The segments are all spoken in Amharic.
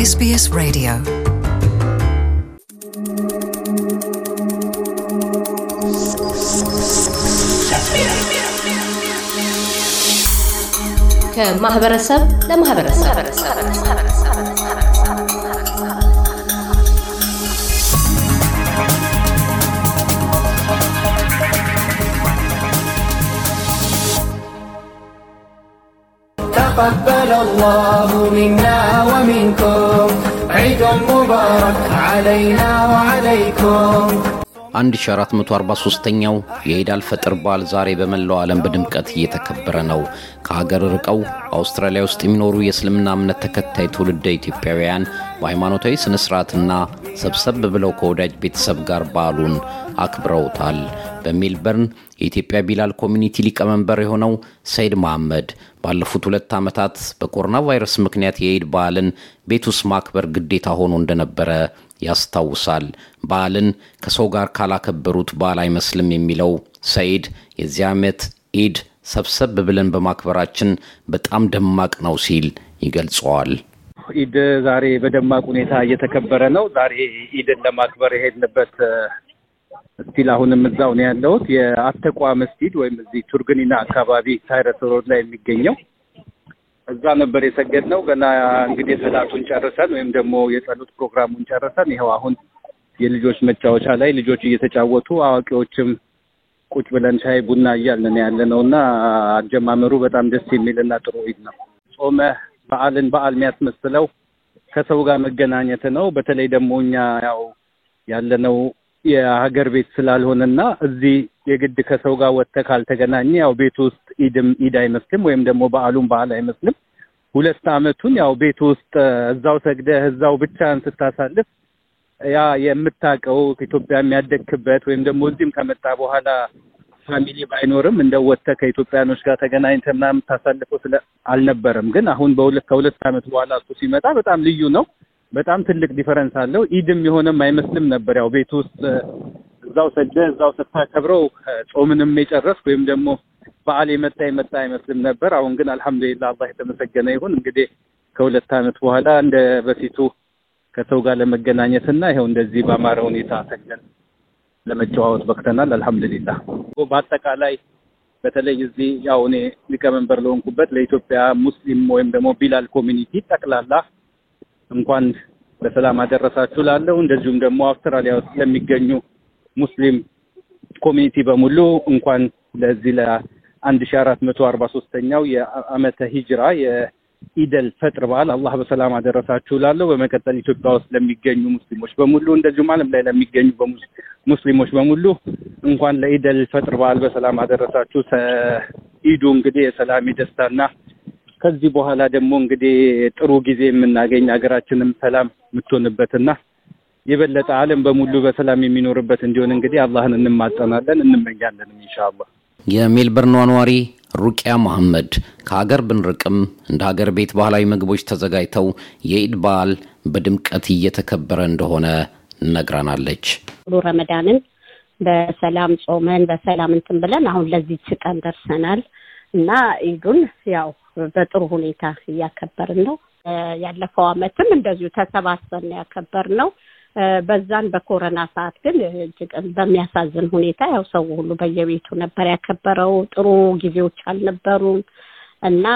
SBS Radio. ከማህበረሰብ ለማህበረሰብ تقبل الله منا ومنكم عيد مبارك علينا وعليكم 1443ኛው የኢድ አልፈጥር በዓል ዛሬ በመላው ዓለም በድምቀት እየተከበረ ነው። ከሀገር ርቀው አውስትራሊያ ውስጥ የሚኖሩ የእስልምና እምነት ተከታይ ትውልደ ኢትዮጵያውያን በሃይማኖታዊ ሥነ ሥርዓትና ሰብሰብ ብለው ከወዳጅ ቤተሰብ ጋር በዓሉን አክብረውታል። በሜልበርን የኢትዮጵያ ቢላል ኮሚኒቲ ሊቀመንበር የሆነው ሰይድ መሐመድ ባለፉት ሁለት ዓመታት በኮሮና ቫይረስ ምክንያት የኢድ በዓልን ቤት ውስጥ ማክበር ግዴታ ሆኖ እንደነበረ ያስታውሳል። በዓልን ከሰው ጋር ካላከበሩት በዓል አይመስልም የሚለው ሰይድ የዚህ ዓመት ኢድ ሰብሰብ ብለን በማክበራችን በጣም ደማቅ ነው ሲል ይገልጸዋል። ኢድ ዛሬ በደማቅ ሁኔታ እየተከበረ ነው። ዛሬ ኢድን ለማክበር የሄድንበት still አሁንም እዛው ነው ያለሁት የአተቋ መስጊድ ወይም እዚህ ቱርግኒና አካባቢ ሳይረስ road ላይ የሚገኘው እዛ ነበር የሰገድነው። ገና እንግዲህ ሰላቱን ጨርሰን ወይም ደግሞ የጸሎት ፕሮግራሙን ጨርሰን ይኸው አሁን የልጆች መጫወቻ ላይ ልጆች እየተጫወቱ አዋቂዎችም ቁጭ ብለን ሻይ ቡና እያልን ያለ ነው እና አጀማመሩ በጣም ደስ የሚልና ጥሩ ኢድ ነው። ጾመ በዓልን በዓል የሚያስመስለው ከሰው ጋር መገናኘት ነው። በተለይ ደግሞ እኛ ያው ያለነው የሀገር ቤት ስላልሆነና እዚህ የግድ ከሰው ጋር ወጥተህ ካልተገናኘ ያው ቤት ውስጥ ኢድም ኢድ አይመስልም፣ ወይም ደግሞ በዓሉም በዓል አይመስልም። ሁለት ዓመቱን ያው ቤት ውስጥ እዛው ሰግደህ እዛው ብቻህን ስታሳልፍ ያ የምታውቀው ከኢትዮጵያ የሚያደግክበት ወይም ደግሞ እዚህም ከመጣ በኋላ family ባይኖርም እንደ ወጥተህ ከኢትዮጵያኖች ጋር ተገናኝተህ ምናምን የምታሳልፈው ስለ አልነበረም። ግን አሁን በሁለት ከሁለት ዓመት በኋላ እሱ ሲመጣ በጣም ልዩ ነው። በጣም ትልቅ difference አለው። ኢድም የሆነም አይመስልም ነበር። ያው ቤት ውስጥ እዛው ሰግደህ እዛው ስታከብረው ጾምንም የጨረስክ ወይም ደግሞ በዓል የመጣ የመጣ አይመስልም ነበር። አሁን ግን አልሐምዱሊላህ አላህ የተመሰገነ ይሁን እንግዲህ ከሁለት ዓመት በኋላ እንደ በፊቱ ከሰው ጋር ለመገናኘትና ይኸው እንደዚህ በአማረ ሁኔታ ሰግደን ለመጨዋወት በቅተናል። አልሐምዱሊላህ በአጠቃላይ በተለይ እዚህ ያው እኔ ሊቀመንበር ለሆንኩበት ለኢትዮጵያ ሙስሊም ወይም ደግሞ ቢላል community ጠቅላላ እንኳን በሰላም አደረሳችሁ ላለው እንደዚሁም ደግሞ አውስትራሊያ ውስጥ ለሚገኙ ሙስሊም community በሙሉ እንኳን ለዚህ ለአንድ ሺ አራት መቶ አርባ ሶስተኛው የአመተ ሂጅራ የኢደል ፈጥር በዓል አላህ በሰላም አደረሳችሁ ላለው። በመቀጠል ኢትዮጵያ ውስጥ ለሚገኙ ሙስሊሞች በሙሉ እንደዚሁም ዓለም ላይ ለሚገኙ ሙስሊሞች በሙሉ እንኳን ለኢደል ፈጥር በዓል በሰላም አደረሳችሁ። ኢዱ እንግዲህ የሰላም የደስታና ከዚህ በኋላ ደግሞ እንግዲህ ጥሩ ጊዜ የምናገኝ ሀገራችንም ሰላም የምትሆንበትና የበለጠ ዓለም በሙሉ በሰላም የሚኖርበት እንዲሆን እንግዲህ አላህን እንማጸናለን እንመኛለንም ኢንሻአላህ። የሜልበርኗ ነዋሪ ሩቅያ መሐመድ ከሀገር ብንርቅም እንደ ሀገር ቤት ባህላዊ ምግቦች ተዘጋጅተው የኢድ በዓል በድምቀት እየተከበረ እንደሆነ ነግራናለች። ረመዳንን በሰላም ጾመን በሰላም እንትን ብለን አሁን ለዚች ቀን ደርሰናል እና ኢዱን ያው በጥሩ ሁኔታ እያከበርን ነው። ያለፈው አመትም እንደዚሁ ተሰባስበን ያከበር ነው። በዛን በኮረና ሰዓት ግን በሚያሳዝን ሁኔታ ያው ሰው ሁሉ በየቤቱ ነበር ያከበረው። ጥሩ ጊዜዎች አልነበሩም እና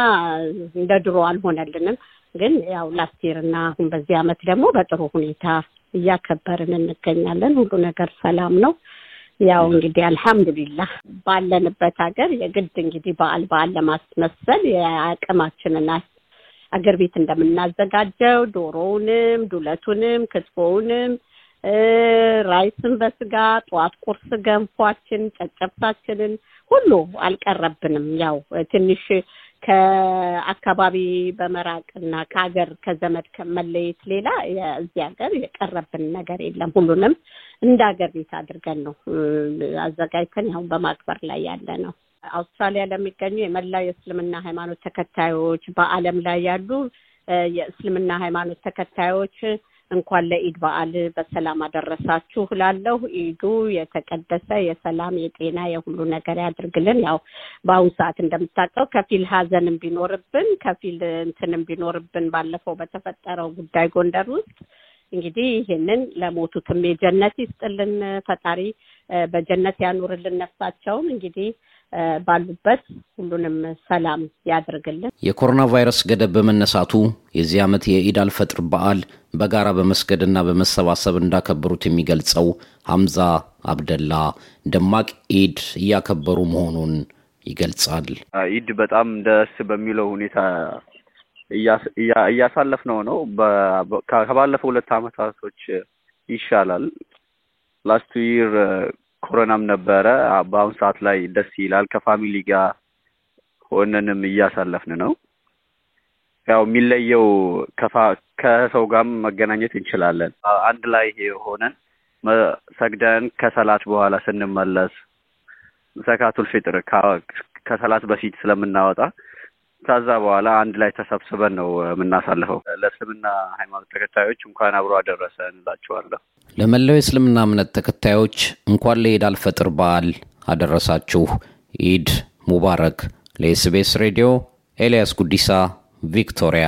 እንደ ድሮ አልሆነልንም። ግን ያው ላስቲር እና አሁን በዚህ አመት ደግሞ በጥሩ ሁኔታ እያከበርን እንገኛለን። ሁሉ ነገር ሰላም ነው። ያው እንግዲህ አልሐምዱሊላህ ባለንበት ሀገር የግድ እንግዲህ በዓል በዓል ለማስመሰል የአቅማችንና አገር ቤት እንደምናዘጋጀው ዶሮውንም፣ ዱለቱንም፣ ክትፎውንም፣ ራይስን በስጋ ጠዋት ቁርስ ገንፏችን፣ ጨጨብሳችንን ሁሉ አልቀረብንም። ያው ትንሽ ከአካባቢ በመራቅ እና ከሀገር ከዘመድ ከመለየት ሌላ እዚህ ሀገር የቀረብን ነገር የለም። ሁሉንም እንደ ሀገር ቤት አድርገን ነው አዘጋጅተን ያሁን በማክበር ላይ ያለ ነው። አውስትራሊያ ለሚገኙ የመላው የእስልምና ሃይማኖት ተከታዮች በዓለም ላይ ያሉ የእስልምና ሃይማኖት ተከታዮች እንኳን ለኢድ በዓል በሰላም አደረሳችሁ እላለሁ። ኢዱ የተቀደሰ የሰላም የጤና የሁሉ ነገር ያድርግልን። ያው በአሁኑ ሰዓት እንደምታውቀው ከፊል ሀዘንም ቢኖርብን ከፊል እንትንም ቢኖርብን ባለፈው በተፈጠረው ጉዳይ ጎንደር ውስጥ እንግዲህ ይህንን ለሞቱትም የጀነት ይስጥልን ፈጣሪ በጀነት ያኑርልን ነፍሳቸውን እንግዲህ ባሉበት ሁሉንም ሰላም ያድርግልን። የኮሮና ቫይረስ ገደብ በመነሳቱ የዚህ ዓመት የኢድ አልፈጥር በዓል በጋራ በመስገድና በመሰባሰብ እንዳከበሩት የሚገልጸው ሐምዛ አብደላ ደማቅ ኢድ እያከበሩ መሆኑን ይገልጻል። ኢድ በጣም ደስ በሚለው ሁኔታ እያሳለፍነው ነው። ከባለፈው ሁለት ዓመታቶች ይሻላል። ላስት ይር ኮሮናም ነበረ። በአሁኑ ሰዓት ላይ ደስ ይላል። ከፋሚሊ ጋር ሆነንም እያሳለፍን ነው። ያው የሚለየው ከሰው ጋርም መገናኘት እንችላለን። አንድ ላይ ሆነን ሰግደን ከሰላት በኋላ ስንመለስ ዘካቱል ፊጥር ከሰላት በፊት ስለምናወጣ ከዛ በኋላ አንድ ላይ ተሰብስበን ነው የምናሳልፈው። ለእስልምና ሃይማኖት ተከታዮች እንኳን አብሮ አደረሰ እንላችኋለሁ። ለመላው የእስልምና እምነት ተከታዮች እንኳን ለኢድ አልፈጥር በዓል አደረሳችሁ። ኢድ ሙባረክ። ለ SBS ሬዲዮ ኤልያስ ጉዲሳ ቪክቶሪያ።